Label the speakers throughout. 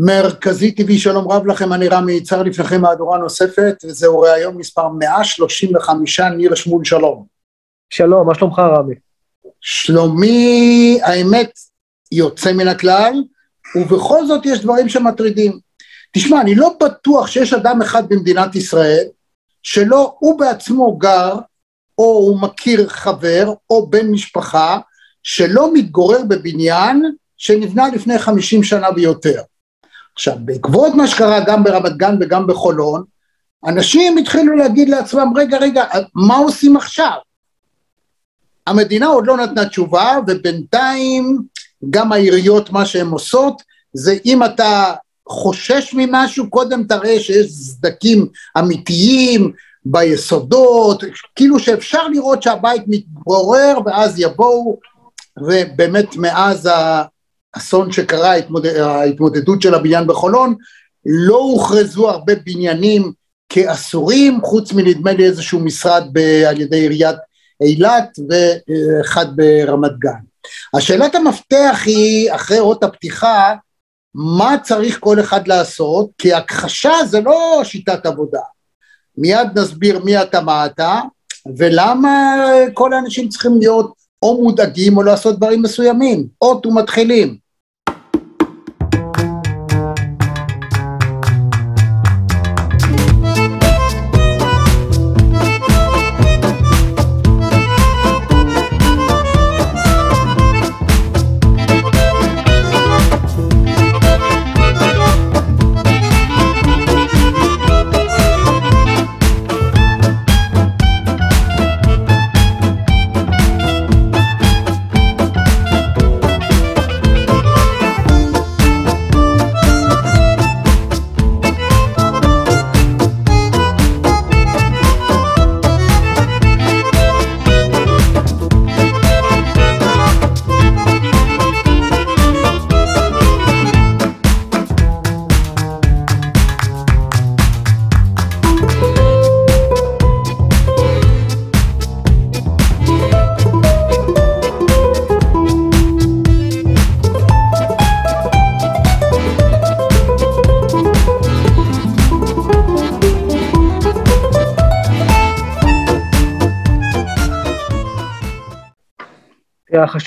Speaker 1: מרכזי טבעי, שלום רב לכם, אני רמי יצהר לפניכם מהדורה נוספת, וזהו ראיון מספר 135, ניר שמול שלום.
Speaker 2: שלום, מה שלומך רמי?
Speaker 1: שלומי, האמת, יוצא מן הכלל, ובכל זאת יש דברים שמטרידים. תשמע, אני לא בטוח שיש אדם אחד במדינת ישראל שלא הוא בעצמו גר, או הוא מכיר חבר, או בן משפחה, שלא מתגורר בבניין שנבנה לפני חמישים שנה ויותר. עכשיו, בעקבות מה שקרה גם ברמת גן וגם בחולון, אנשים התחילו להגיד לעצמם, רגע, רגע, מה עושים עכשיו? המדינה עוד לא נתנה תשובה, ובינתיים גם העיריות, מה שהן עושות, זה אם אתה חושש ממשהו, קודם תראה שיש סדקים אמיתיים ביסודות, כאילו שאפשר לראות שהבית מתעורר, ואז יבואו, ובאמת מאז האסון שקרה, ההתמודדות של הבניין בחולון, לא הוכרזו הרבה בניינים כאסורים, חוץ מנדמה לי איזשהו משרד ב- על ידי עיריית אילת ואחד ברמת גן. השאלת המפתח היא, אחרי אות הפתיחה, מה צריך כל אחד לעשות, כי הכחשה זה לא שיטת עבודה. מיד נסביר מי אתה מה אתה, ולמה כל האנשים צריכים להיות או מודאגים או לעשות דברים מסוימים, אות ומתחילים.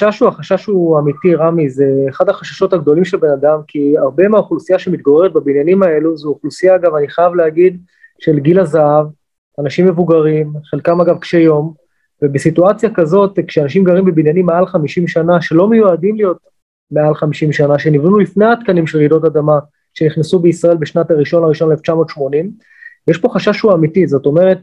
Speaker 2: החשש הוא, החשש הוא אמיתי, רמי, זה אחד החששות הגדולים של בן אדם, כי הרבה מהאוכלוסייה שמתגוררת בבניינים האלו, זו אוכלוסייה, אגב, אני חייב להגיד, של גיל הזהב, אנשים מבוגרים, חלקם אגב קשי יום, ובסיטואציה כזאת, כשאנשים גרים בבניינים מעל 50 שנה, שלא מיועדים להיות מעל 50 שנה, שנבנו לפני התקנים של רעידות אדמה, שנכנסו בישראל בשנת הראשון לראשון 1980, יש פה חשש שהוא אמיתי, זאת אומרת,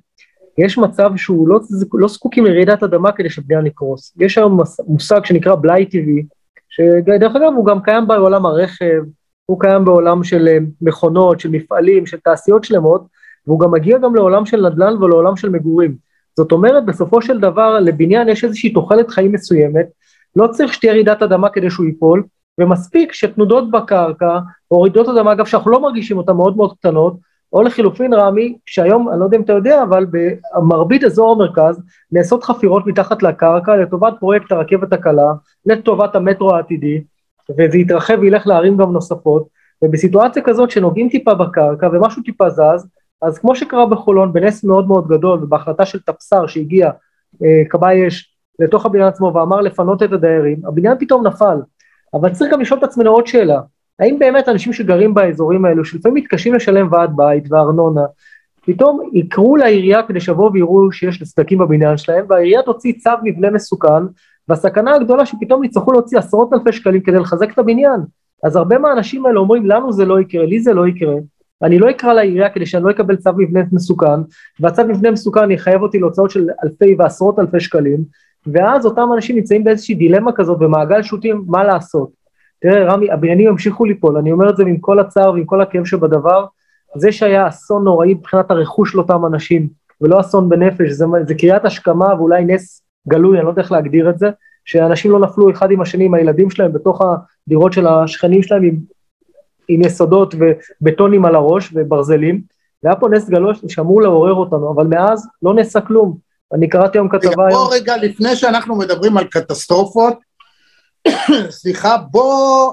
Speaker 2: יש מצב שהוא לא, לא זקוקים לרעידת אדמה כדי שבניין יקרוס. יש היום מושג שנקרא בלאי טבעי, שדרך אגב הוא גם קיים בעולם הרכב, הוא קיים בעולם של אה, מכונות, של מפעלים, של תעשיות שלמות, והוא גם מגיע גם לעולם של נדל"ן ולעולם של מגורים. זאת אומרת, בסופו של דבר לבניין יש איזושהי תוחלת חיים מסוימת, לא צריך שתהיה רעידת אדמה כדי שהוא ייפול, ומספיק שתנודות בקרקע, או רעידות אדמה, אגב, שאנחנו לא מרגישים אותן מאוד מאוד קטנות, או לחילופין רמי, שהיום, אני לא יודע אם אתה יודע, אבל במרבית אזור המרכז נעשות חפירות מתחת לקרקע לטובת פרויקט הרכבת הקלה, לטובת המטרו העתידי, וזה יתרחב וילך לערים גם נוספות, ובסיטואציה כזאת שנוגעים טיפה בקרקע ומשהו טיפה זז, אז כמו שקרה בחולון, בנס מאוד מאוד גדול, ובהחלטה של טפסר שהגיע, אה, כבאי אש, לתוך הבניין עצמו ואמר לפנות את הדיירים, הבניין פתאום נפל. אבל צריך גם לשאול את עצמנו עוד שאלה, האם באמת אנשים שגרים באזורים האלו, שלפעמים מתקשים לשלם ועד בית וארנונה, פתאום יקראו לעירייה כדי שיבואו ויראו שיש סדקים בבניין שלהם, והעירייה תוציא צו מבנה מסוכן, והסכנה הגדולה שפתאום יצטרכו להוציא עשרות אלפי שקלים כדי לחזק את הבניין. אז הרבה מהאנשים האלה אומרים, לנו זה לא יקרה, לי זה לא יקרה, אני לא אקרא לעירייה כדי שאני לא אקבל צו מבנה מסוכן, והצו מבנה מסוכן יחייב אותי להוצאות של אלפי ועשרות אלפי שקלים, ואז אותם אנשים נמצאים באיזושהי דילמה כזאת במעגל שוטים מה לעשות. תראה רמי, הבניינים ימשיכו ליפול, אני אומר את זה עם כל הצער ועם כל הכאב שבדבר, זה שהיה אסון נוראי מבחינת הרכוש של אותם אנשים, ולא אסון בנפש, זה, זה קריאת השכמה ואולי נס גלוי, אני לא יודע איך להגדיר את זה, שאנשים לא נפלו אחד עם השני, עם הילדים שלהם, בתוך הדירות של השכנים שלהם, עם, עם יסודות ובטונים על הראש וברזלים, והיה פה נס גלוי שאמור לעורר אותנו, אבל מאז לא נעשה כלום. אני קראתי היום כתבה
Speaker 1: היום... בוא רגע, לפני שאנחנו מדברים על קטסטרופות, סליחה, בוא,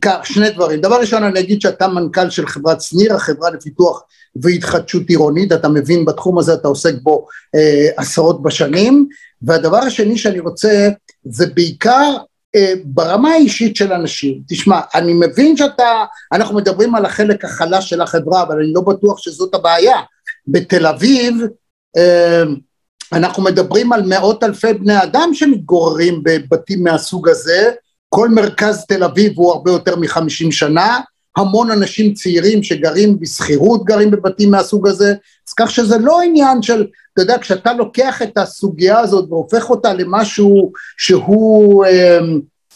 Speaker 1: כך, שני דברים. דבר ראשון, אני אגיד שאתה מנכ"ל של חברת שניר, החברה לפיתוח והתחדשות עירונית, אתה מבין בתחום הזה, אתה עוסק בו אה, עשרות בשנים. והדבר השני שאני רוצה, זה בעיקר אה, ברמה האישית של אנשים. תשמע, אני מבין שאתה, אנחנו מדברים על החלק החלש של החברה, אבל אני לא בטוח שזאת הבעיה. בתל אביב, אה, אנחנו מדברים על מאות אלפי בני אדם שמתגוררים בבתים מהסוג הזה, כל מרכז תל אביב הוא הרבה יותר מחמישים שנה, המון אנשים צעירים שגרים בשכירות גרים בבתים מהסוג הזה, אז כך שזה לא עניין של, אתה יודע, כשאתה לוקח את הסוגיה הזאת והופך אותה למשהו שהוא אה,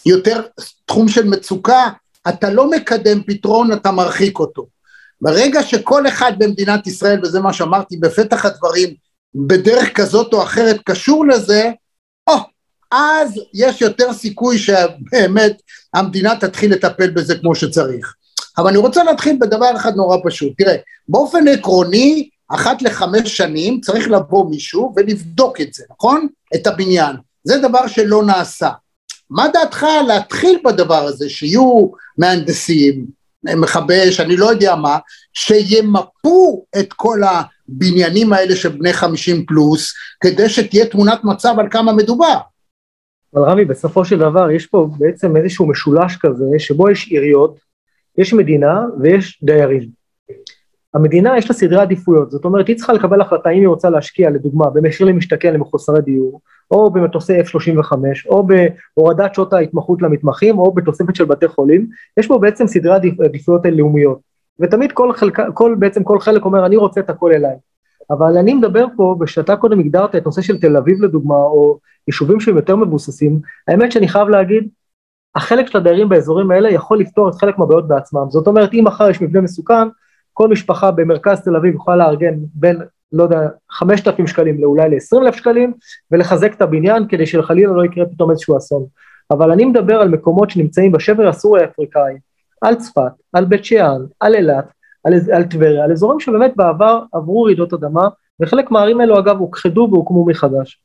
Speaker 1: יותר תחום של מצוקה, אתה לא מקדם פתרון, אתה מרחיק אותו. ברגע שכל אחד במדינת ישראל, וזה מה שאמרתי בפתח הדברים, בדרך כזאת או אחרת קשור לזה, או, אז יש יותר סיכוי שבאמת המדינה תתחיל לטפל בזה כמו שצריך. אבל אני רוצה להתחיל בדבר אחד נורא פשוט. תראה, באופן עקרוני, אחת לחמש שנים צריך לבוא מישהו ולבדוק את זה, נכון? את הבניין. זה דבר שלא נעשה. מה דעתך להתחיל בדבר הזה, שיהיו מהנדסים, מכבי אש, אני לא יודע מה, שימפו את כל הבניינים האלה של בני חמישים פלוס, כדי שתהיה תמונת מצב על כמה מדובר.
Speaker 2: אבל רמי, בסופו של דבר יש פה בעצם איזשהו משולש כזה, שבו יש עיריות, יש מדינה ויש דיירים. המדינה יש לה סדרי עדיפויות, זאת אומרת היא צריכה לקבל החלטה אם היא רוצה להשקיע לדוגמה במחיר למשתכן למחוסרי דיור, או במטוסי F-35, או בהורדת שעות ההתמחות למתמחים, או בתוספת של בתי חולים, יש פה בעצם סדרי עדיפויות לאומיות, ותמיד כל, חלק, כל, בעצם כל חלק אומר אני רוצה את הכל אליי, אבל אני מדבר פה, ושאתה קודם הגדרת את נושא של תל אביב לדוגמה, או יישובים שהם יותר מבוססים, האמת שאני חייב להגיד, החלק של הדיירים באזורים האלה יכול לפתור את חלק מהבעיות בעצמם, זאת אומרת אם מחר יש מבנה מסוכן, כל משפחה במרכז תל אביב יכולה לארגן בין, לא יודע, 5,000 שקלים לאולי ל-20,000 שקלים, ולחזק את הבניין כדי שחלילה לא יקרה פתאום איזשהו אסון. אבל אני מדבר על מקומות שנמצאים בשבר הסורי האפריקאי, על צפת, על בית שאן, על אילת, על, טבריה, על אזורים שבאמת בעבר עברו רעידות אדמה, וחלק מהערים האלו אגב הוכחדו והוקמו מחדש.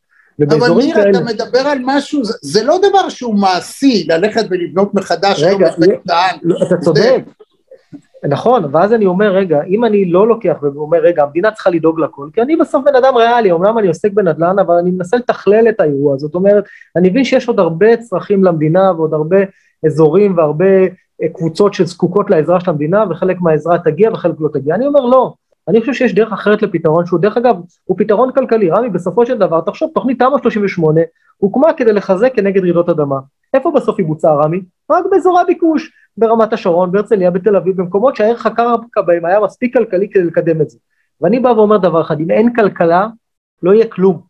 Speaker 1: אבל ניר, כאלה... אתה מדבר על משהו, זה, זה לא דבר שהוא מעשי, ללכת ולבנות מחדש,
Speaker 2: רגע, לא, אתה צודק, נכון, ואז אני אומר, רגע, אם אני לא לוקח ואומר, רגע, המדינה צריכה לדאוג לכל, כי אני בסוף בן אדם ריאלי, אמנם אני עוסק בנדל"ן, אבל אני מנסה לתכלל את האירוע, זאת אומרת, אני מבין שיש עוד הרבה צרכים למדינה ועוד הרבה אזורים והרבה קבוצות שזקוקות לעזרה של המדינה, וחלק מהעזרה תגיע וחלק לא תגיע. אני אומר, לא, אני חושב שיש דרך אחרת לפתרון, שהוא דרך אגב, הוא פתרון כלכלי. רמי, בסופו של דבר, תחשוב, תוכנית תמ"א 38 הוקמה כדי לחזק כנגד רעידות אדמה. איפה בסוף היא בוצעה, רמי? רק באזורי הביקוש. ברמת השרון, בהרצליה, בתל אביב, במקומות שהערך הקרקע בהם היה מספיק כלכלי כדי לקדם את זה. ואני בא ואומר דבר אחד, אם אין כלכלה, לא יהיה כלום.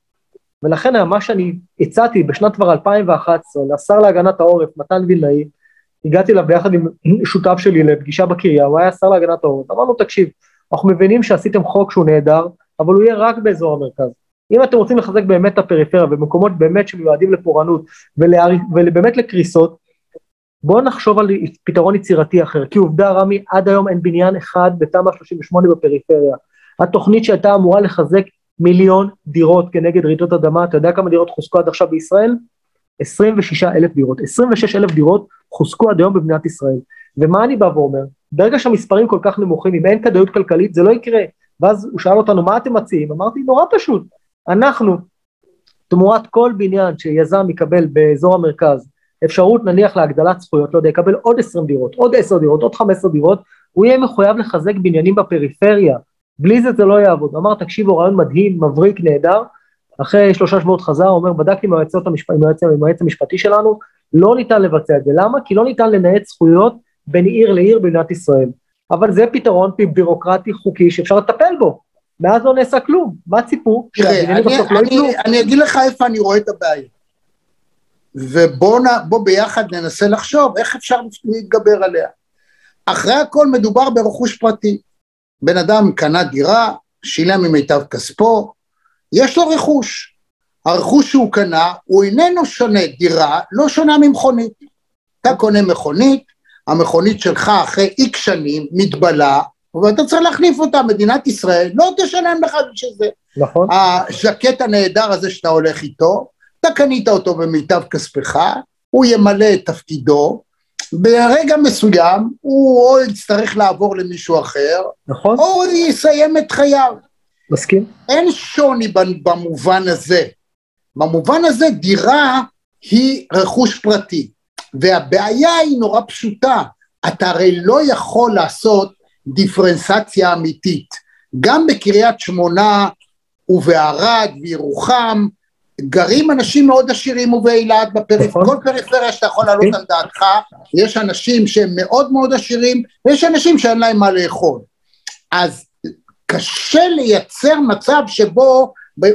Speaker 2: ולכן מה שאני הצעתי בשנת כבר 2011 לשר להגנת העורף, מתן וילנאי, הגעתי אליו ביחד עם שותף שלי לפגישה בקריה, הוא היה שר להגנת העורף, אמרנו תקשיב, אנחנו מבינים שעשיתם חוק שהוא נהדר, אבל הוא יהיה רק באזור המרכז. אם אתם רוצים לחזק באמת את הפריפריה במקומות באמת שמיועדים לפורענות ובאמת לקריסות, בואו נחשוב על פתרון יצירתי אחר, כי עובדה רמי, עד היום אין בניין אחד בתמ"א 38 בפריפריה. התוכנית שהייתה אמורה לחזק מיליון דירות כנגד רעידות אדמה, אתה יודע כמה דירות חוזקו עד עכשיו בישראל? 26 אלף דירות, 26 אלף דירות חוזקו עד היום במדינת ישראל. ומה אני בא ואומר? ברגע שהמספרים כל כך נמוכים, אם אין כדאיות כלכלית, זה לא יקרה. ואז הוא שאל אותנו, מה אתם מציעים? אמרתי, נורא פשוט. אנחנו, תמורת כל בניין שיזם יקבל באזור המרכז, אפשרות נניח להגדלת זכויות, לא יודע, יקבל עוד 20 דירות, עוד 10 דירות, עוד 15 דירות, הוא יהיה מחויב לחזק בניינים בפריפריה, בלי זה זה לא יעבוד. אמר, תקשיבו, רעיון מדהים, מבריק, נהדר, אחרי שלושה שבועות חזר, אומר, בדקתי עם היועץ המשפ... המשפטי שלנו, לא ניתן לבצע את זה. למה? כי לא ניתן לנהל זכויות בין עיר לעיר במדינת ישראל. אבל זה פתרון בירוקרטי חוקי שאפשר לטפל בו. מאז לא נעשה כלום. מה ציפו?
Speaker 1: תראה, אני, לא אני, אני אגיד לך איפה אני רואה את הבעיה. ובוא ביחד ננסה לחשוב איך אפשר להתגבר עליה. אחרי הכל מדובר ברכוש פרטי. בן אדם קנה דירה, שילם ממיטב כספו, יש לו רכוש. הרכוש שהוא קנה הוא איננו שונה, דירה לא שונה ממכונית. אתה קונה מכונית, המכונית שלך אחרי איקס שנים מתבלה, ואתה צריך להחליף אותה, מדינת ישראל לא תשלם לך בשביל זה.
Speaker 2: נכון.
Speaker 1: הז'קט הנהדר הזה שאתה הולך איתו, אתה קנית אותו במיטב כספך, הוא ימלא את תפקידו, ברגע מסוים הוא או יצטרך לעבור למישהו אחר,
Speaker 2: נכון?
Speaker 1: או הוא יסיים את חייו.
Speaker 2: מסכים.
Speaker 1: אין שוני במובן הזה. במובן הזה דירה היא רכוש פרטי, והבעיה היא נורא פשוטה, אתה הרי לא יכול לעשות דיפרנציאציה אמיתית. גם בקריית שמונה ובערד וירוחם גרים אנשים מאוד עשירים ובאילת, בפריפ... נכון. כל פריפריה שאתה יכול להעלות על דעתך, יש אנשים שהם מאוד מאוד עשירים ויש אנשים שאין להם מה לאכול. אז קשה לייצר מצב שבו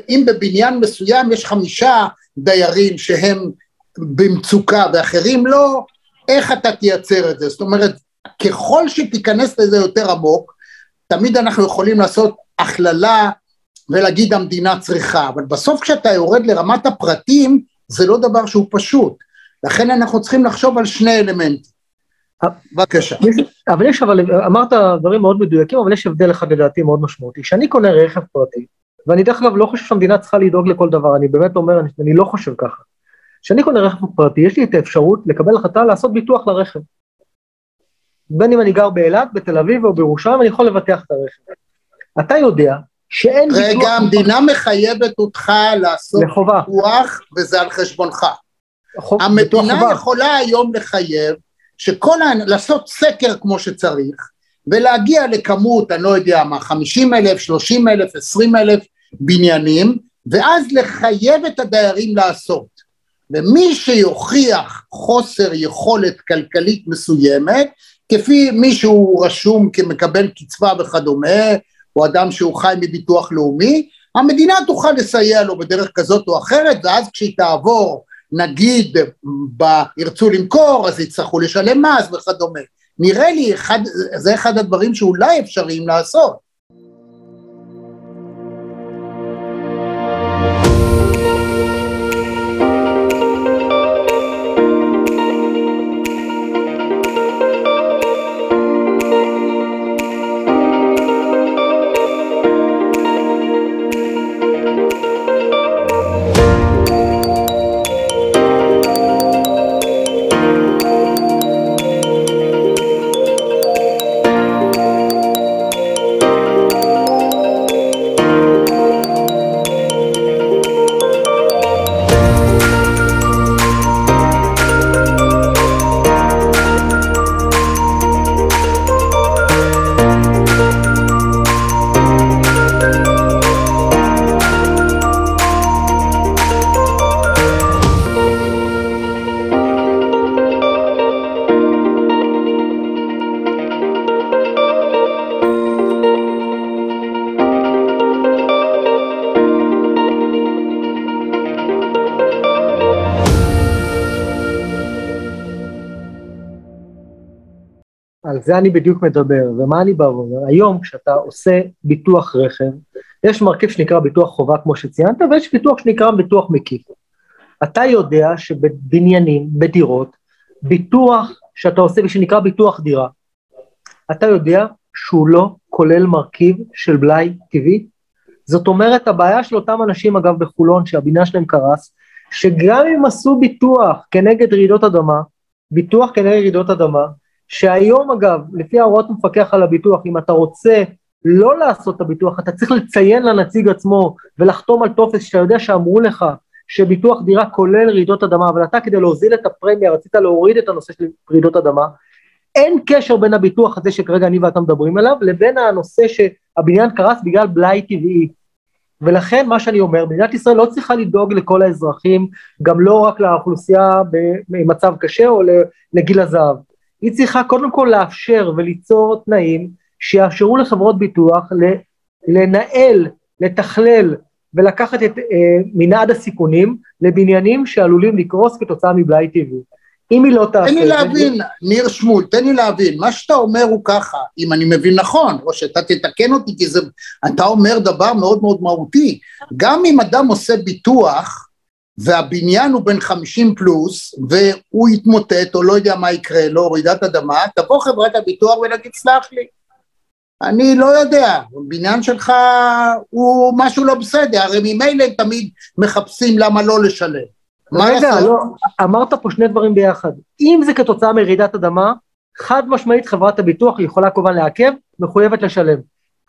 Speaker 1: אם בבניין מסוים יש חמישה דיירים שהם במצוקה ואחרים לא, איך אתה תייצר את זה? זאת אומרת, ככל שתיכנס לזה יותר עמוק, תמיד אנחנו יכולים לעשות הכללה ולהגיד המדינה צריכה, אבל בסוף כשאתה יורד לרמת הפרטים, זה לא דבר שהוא פשוט. לכן אנחנו צריכים לחשוב על שני אלמנטים. בבקשה.
Speaker 2: אבל יש, אבל אמרת דברים מאוד מדויקים, אבל יש הבדל אחד לדעתי מאוד משמעותי. כשאני קונה רכב פרטי, ואני דרך אגב לא חושב שהמדינה צריכה לדאוג לכל דבר, אני באמת אומר, אני, אני לא חושב ככה. כשאני קונה רכב פרטי, יש לי את האפשרות לקבל החלטה לעשות ביטוח לרכב. בין אם אני גר באילת, בתל אביב או בירושלים, אני יכול לבטח את הרכב. אתה יודע שאין
Speaker 1: רגע, ביטוח... רגע, המדינה מחייבת אותך לעשות לחובה. ביטוח, וזה על חשבונך. חוב, המדינה יכולה היום לחייב שכל ה... לעשות סקר כמו שצריך, ולהגיע לכמות, אני לא יודע מה, 50 אלף, 30 אלף, 20 אלף בניינים, ואז לחייב את הדיירים לעשות. ומי שיוכיח חוסר יכולת כלכלית מסוימת, כפי מי שהוא רשום כמקבל קצבה וכדומה, או אדם שהוא חי מביטוח לאומי, המדינה תוכל לסייע לו בדרך כזאת או אחרת, ואז כשהיא תעבור, נגיד, ב, ירצו למכור, אז יצטרכו לשלם מס וכדומה. נראה לי, אחד, זה אחד הדברים שאולי אפשריים לעשות.
Speaker 2: זה אני בדיוק מדבר, ומה אני בא ואומר? היום כשאתה עושה ביטוח רכב, יש מרכיב שנקרא ביטוח חובה כמו שציינת, ויש ביטוח שנקרא ביטוח מקיף. אתה יודע שבבניינים, בדירות, ביטוח שאתה עושה ושנקרא ביטוח דירה, אתה יודע שהוא לא כולל מרכיב של בלאי טבעי? זאת אומרת, הבעיה של אותם אנשים, אגב, בחולון, שהבניין שלהם קרס, שגם אם עשו ביטוח כנגד רעידות אדמה, ביטוח כנגד רעידות אדמה, שהיום אגב, לפי ההוראות מפקח על הביטוח, אם אתה רוצה לא לעשות את הביטוח, אתה צריך לציין לנציג עצמו ולחתום על טופס שאתה יודע שאמרו לך שביטוח דירה כולל רעידות אדמה, אבל אתה כדי להוזיל את הפרמיה רצית להוריד את הנושא של רעידות אדמה, אין קשר בין הביטוח הזה שכרגע אני ואתה מדברים עליו, לבין הנושא שהבניין קרס בגלל בלאי טבעי. ולכן מה שאני אומר, מדינת ישראל לא צריכה לדאוג לכל האזרחים, גם לא רק לאוכלוסייה במצב קשה או לגיל הזהב. היא צריכה קודם כל לאפשר וליצור תנאים שיאפשרו לחברות ביטוח לנהל, לתכלל ולקחת את אה, מנעד הסיכונים לבניינים שעלולים לקרוס כתוצאה מבלאי טבעי. אם היא לא תעשה...
Speaker 1: תן לי להבין, זה... ניר שמול, תן לי להבין, מה שאתה אומר הוא ככה, אם אני מבין נכון, או שאתה תתקן אותי, כי זה, אתה אומר דבר מאוד מאוד מהותי, גם אם אדם עושה ביטוח, והבניין הוא בן חמישים פלוס והוא יתמוטט או לא יודע מה יקרה לו, רעידת אדמה, תבוא חברת הביטוח ונגיד סלח לי, אני לא יודע, הבניין שלך הוא משהו לא בסדר, הרי ממילא תמיד מחפשים למה לא לשלם. מה
Speaker 2: רגע? לא, אמרת פה שני דברים ביחד. אם זה כתוצאה מרעידת אדמה, חד משמעית חברת הביטוח יכולה כמובן לעכב, מחויבת לשלם.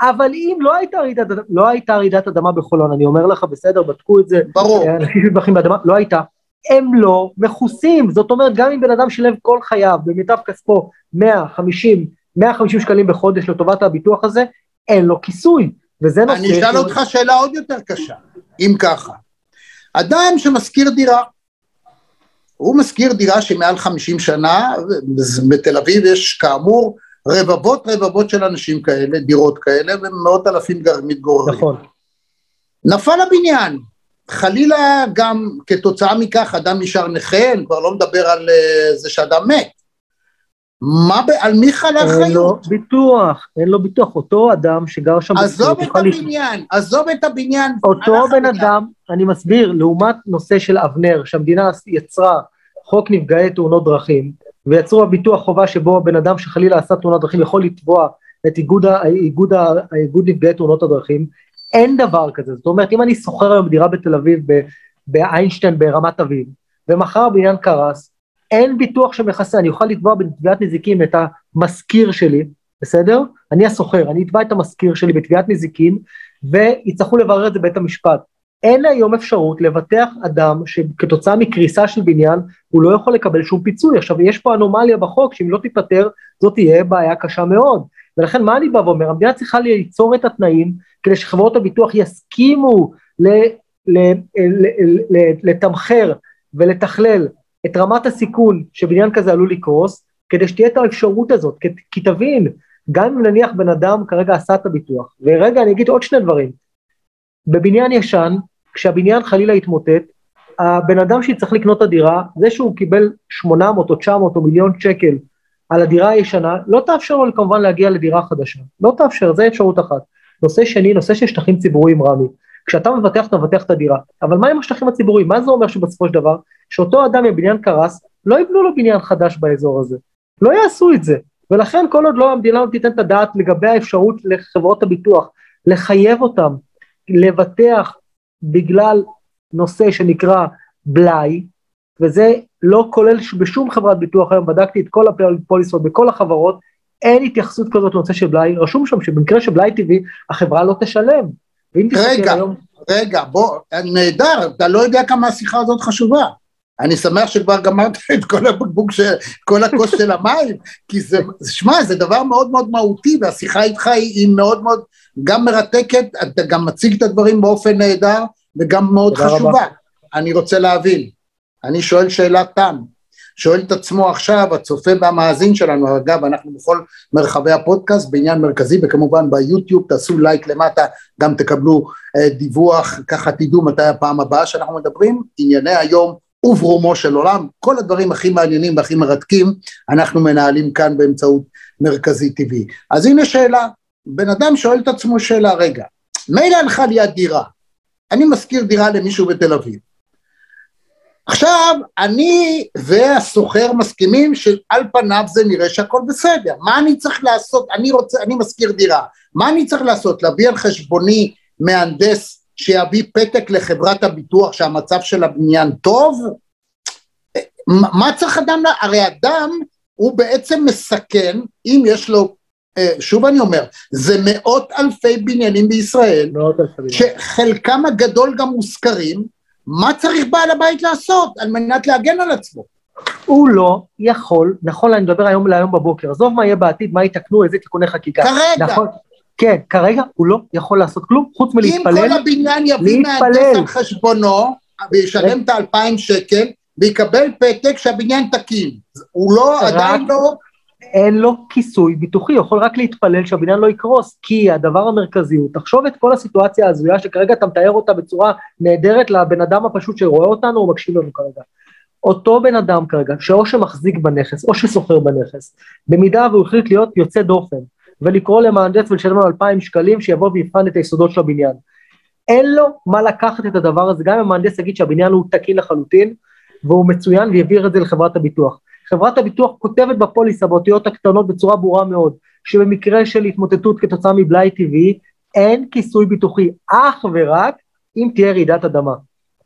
Speaker 2: אבל אם לא הייתה רעידת, לא הייתה רעידת אדמה בחולון, אני אומר לך, בסדר, בדקו את זה,
Speaker 1: ברור.
Speaker 2: אנשים שמתמחים באדמה, לא הייתה. הם לא מכוסים, זאת אומרת, גם אם בן אדם שילם כל חייו, במיטב כספו, 150, 150 שקלים בחודש לטובת הביטוח הזה, אין לו כיסוי. וזה נושא...
Speaker 1: אני אשאל אותך שאלה עוד יותר קשה, אם ככה. אדם שמשכיר דירה, הוא משכיר דירה שמעל 50 שנה, בתל אביב יש כאמור רבבות רבבות של אנשים כאלה, דירות כאלה, ומאות אלפים מתגוררים.
Speaker 2: נכון.
Speaker 1: נפל הבניין, חלילה גם כתוצאה מכך אדם נשאר נכה, אני כבר לא מדבר על אה, זה שאדם מת. מה, ב- על מי חלה
Speaker 2: אין לו? ביטוח, אין לו ביטוח. אותו אדם שגר שם...
Speaker 1: עזוב את הבניין, עזוב את הבניין.
Speaker 2: אותו בן
Speaker 1: הבניין.
Speaker 2: אדם, אני מסביר, לעומת נושא של אבנר, שהמדינה יצרה חוק נפגעי תאונות דרכים, ויצרו הביטוח חובה שבו הבן אדם שחלילה עשה תאונת דרכים יכול לתבוע את איגוד, איגוד, האיגוד נפגעי תאונות הדרכים, אין דבר כזה. זאת אומרת, אם אני שוכר היום דירה בתל אביב, באיינשטיין ברמת אביב, ומחר הבניין קרס, אין ביטוח שמכסה, אני אוכל לתבוע בתביעת נזיקים את המשכיר שלי, בסדר? אני השוכר, אני אתבע את המשכיר שלי בתביעת נזיקים, ויצטרכו לברר את זה בבית המשפט. אין היום אפשרות לבטח אדם שכתוצאה מקריסה של בניין הוא לא יכול לקבל שום פיצוי. עכשיו יש פה אנומליה בחוק שאם לא תיפתר זאת תהיה בעיה קשה מאוד. ולכן מה אני בא ואומר? המדינה צריכה ליצור את התנאים כדי שחברות הביטוח יסכימו לתמחר ולתכלל את רמת הסיכון שבניין כזה עלול לקרוס, כדי שתהיה את האפשרות הזאת, כי תבין, גם אם נניח בן אדם כרגע עשה את הביטוח, ורגע אני אגיד עוד שני דברים, בבניין ישן, כשהבניין חלילה יתמוטט, הבן אדם שיצטרך לקנות את הדירה, זה שהוא קיבל 800 או 900 או מיליון שקל על הדירה הישנה, לא תאפשר לו כמובן להגיע לדירה חדשה, לא תאפשר, זה אפשרות אחת. נושא שני, נושא של שטחים ציבוריים רמי, כשאתה מבטח, אתה מבטח את הדירה, אבל מה עם השטחים הציבוריים? מה זה אומר שבסופו של דבר, שאותו אדם עם בניין קרס, לא יבנו לו בניין חדש באזור הזה, לא יעשו את זה, ולכן כל עוד לא המדינה לא תיתן את הדעת לגבי האפשרות לחברות הביטוח לחייב אותם לבטח בגלל נושא שנקרא בלאי, וזה לא כולל בשום חברת ביטוח היום, בדקתי את כל הפוליסות בכל החברות, אין התייחסות כזאת לנושא של בלאי, רשום שם שבמקרה של בלאי טבעי החברה לא תשלם.
Speaker 1: רגע,
Speaker 2: היום...
Speaker 1: רגע, בוא, נהדר, אתה לא יודע כמה השיחה הזאת חשובה. אני שמח שכבר גמרת את כל הבקבוק, של, כל הכוס של המים, כי זה, שמע, זה דבר מאוד מאוד מהותי, והשיחה איתך היא, היא מאוד מאוד גם מרתקת, אתה גם מציג את הדברים באופן נהדר, וגם מאוד חשובה.
Speaker 2: רבה.
Speaker 1: אני רוצה להבין, אני שואל שאלת תם, שואל את עצמו עכשיו, הצופה והמאזין שלנו, אגב, אנחנו בכל מרחבי הפודקאסט, בעניין מרכזי, וכמובן ביוטיוב, תעשו לייק למטה, גם תקבלו אה, דיווח, ככה תדעו מתי הפעם הבאה שאנחנו מדברים, ענייני היום וברומו של עולם, כל הדברים הכי מעניינים והכי מרתקים, אנחנו מנהלים כאן באמצעות מרכזי טבעי. אז הנה שאלה, בן אדם שואל את עצמו שאלה, רגע, מילא הלכה ליד דירה, אני משכיר דירה למישהו בתל אביב, עכשיו, אני והסוחר מסכימים שעל פניו זה נראה שהכל בסדר, מה אני צריך לעשות, אני רוצה, אני משכיר דירה, מה אני צריך לעשות, להביא על חשבוני מהנדס שיביא פתק לחברת הביטוח שהמצב של הבניין טוב? מה צריך אדם, הרי אדם הוא בעצם מסכן, אם יש לו, שוב אני אומר, זה מאות אלפי בניינים בישראל,
Speaker 2: מאות אלפי.
Speaker 1: שחלקם הגדול גם מושכרים, מה צריך בעל הבית לעשות על מנת להגן על עצמו?
Speaker 2: הוא לא יכול, נכון, אני מדבר היום להיום בבוקר, עזוב מה יהיה בעתיד, מה יתקנו, איזה תיקוני חקיקה.
Speaker 1: כרגע.
Speaker 2: נכון, כן, כרגע הוא לא יכול לעשות כלום, חוץ
Speaker 1: אם
Speaker 2: מלהתפלל.
Speaker 1: כל הבניין יביא. מהנדס על חשבונו, וישלם את האלפיים שקל, ויקבל פתק שהבניין תקין. הוא לא,
Speaker 2: רק-
Speaker 1: עדיין לא...
Speaker 2: אין לו כיסוי ביטוחי, יכול רק להתפלל שהבניין לא יקרוס, כי הדבר המרכזי הוא, תחשוב את כל הסיטואציה ההזויה שכרגע אתה מתאר אותה בצורה נהדרת לבן אדם הפשוט שרואה אותנו או מקשיב לנו כרגע. אותו בן אדם כרגע, שאו שמחזיק בנכס או שסוחר בנכס, במידה והוא החליט להיות יוצא דופן, ולקרוא למהנדס ולשלם לו 2,000 שקלים שיבוא ויבחן את היסודות של הבניין. אין לו מה לקחת את הדבר הזה, גם אם המהנדס יגיד שהבניין הוא תקין לחלוטין, והוא מצוין ויעביר את זה לחברת הביטוח. חברת הביטוח כותבת בפוליסה באותיות הקטנות בצורה ברורה מאוד, שבמקרה של התמוטטות כתוצאה מבלאי טבעי, אין כיסוי ביטוחי, אך ורק אם תהיה רעידת אדמה.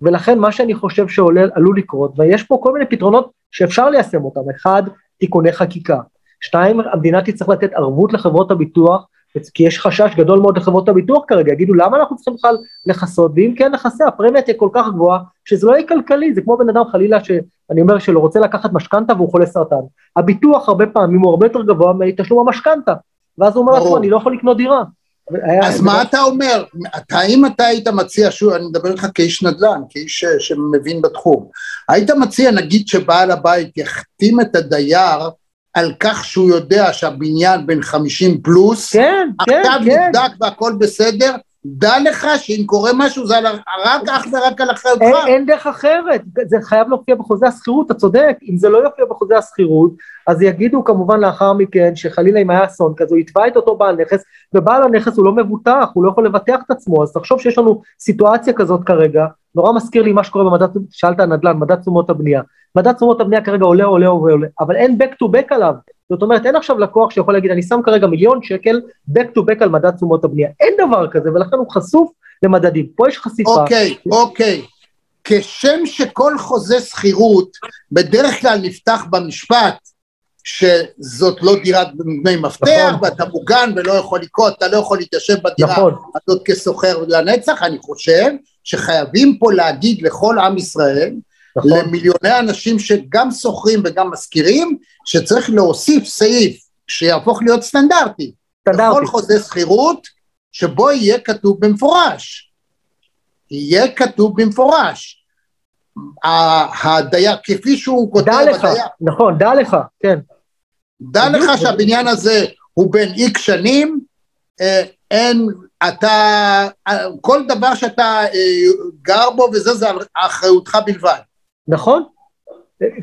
Speaker 2: ולכן מה שאני חושב שעלול לקרות, ויש פה כל מיני פתרונות שאפשר ליישם אותם, אחד, תיקוני חקיקה, שתיים, המדינה תצטרך לתת ערבות לחברות הביטוח, כי יש חשש גדול מאוד לחברות הביטוח כרגע, יגידו למה אנחנו צריכים בכלל לכסות, ואם כן נכסה, הפרמיה תהיה כל כך גבוהה, שזה לא יהיה כלכלי, זה כמו בן אדם חלילה שאני אומר שלא רוצה לקחת משכנתה והוא חולה סרטן. הביטוח הרבה פעמים הוא הרבה יותר גבוה מתשלום המשכנתה, ואז הוא אומר לעצמו, אני לא יכול לקנות דירה.
Speaker 1: אז מה אתה אומר? האם אתה היית מציע, שוב, אני מדבר איתך כאיש נדל"ן, כאיש שמבין בתחום, היית מציע נגיד שבעל הבית יחתים את הדייר על כך שהוא יודע שהבניין בין 50 פלוס,
Speaker 2: כן, כן,
Speaker 1: עכשיו
Speaker 2: כן.
Speaker 1: נבדק והכל בסדר, דע לך שאם קורה משהו זה רק אך ורק על אחריותך.
Speaker 2: אין, אין דרך אחרת, זה חייב להופיע בחוזה השכירות, אתה צודק, אם זה לא יופיע בחוזה השכירות, אז יגידו כמובן לאחר מכן שחלילה אם היה אסון כזה, הוא יתבע את אותו בעל נכס, ובעל הנכס הוא לא מבוטח, הוא לא יכול לבטח את עצמו, אז תחשוב שיש לנו סיטואציה כזאת כרגע, נורא מזכיר לי מה שקורה במדד, שאלת נדל"ן, מדד תשומות הבנייה, מדד תשומות הבנייה כרגע עולה עולה עולה עולה, אבל אין back to back עליו, זאת אומרת אין עכשיו לקוח שיכול להגיד אני שם כרגע מיליון שקל back to back על מדד תשומות הבנייה, אין דבר כזה ולכן הוא חשוף למדדים, פה יש חשיפה.
Speaker 1: אוקיי, אוקיי, כשם שכל חוזה שכירות בדרך כלל נפתח במשפט שזאת לא דירת דמי מפתח
Speaker 2: נכון.
Speaker 1: ואתה מוגן ולא יכול לקרות, אתה לא יכול להתיישב בדירה
Speaker 2: נכון.
Speaker 1: הזאת כסוחר לנצח, אני חושב שחייבים פה להגיד לכל עם ישראל
Speaker 2: נכון,
Speaker 1: למיליוני אנשים שגם שוכרים וגם משכירים, שצריך להוסיף סעיף שיהפוך להיות סטנדרטי.
Speaker 2: סטנדרטי.
Speaker 1: בכל חוזה שכירות, שבו יהיה כתוב במפורש. יהיה כתוב במפורש. הדייר, כפי שהוא כותב,
Speaker 2: דע לך,
Speaker 1: הדייר,
Speaker 2: נכון, דע לך, כן,
Speaker 1: דע. לך שהבניין הזה הוא בן איקס שנים, אה, אין, אתה, כל דבר שאתה אה, גר בו וזה, זה אחריותך בלבד.
Speaker 2: נכון,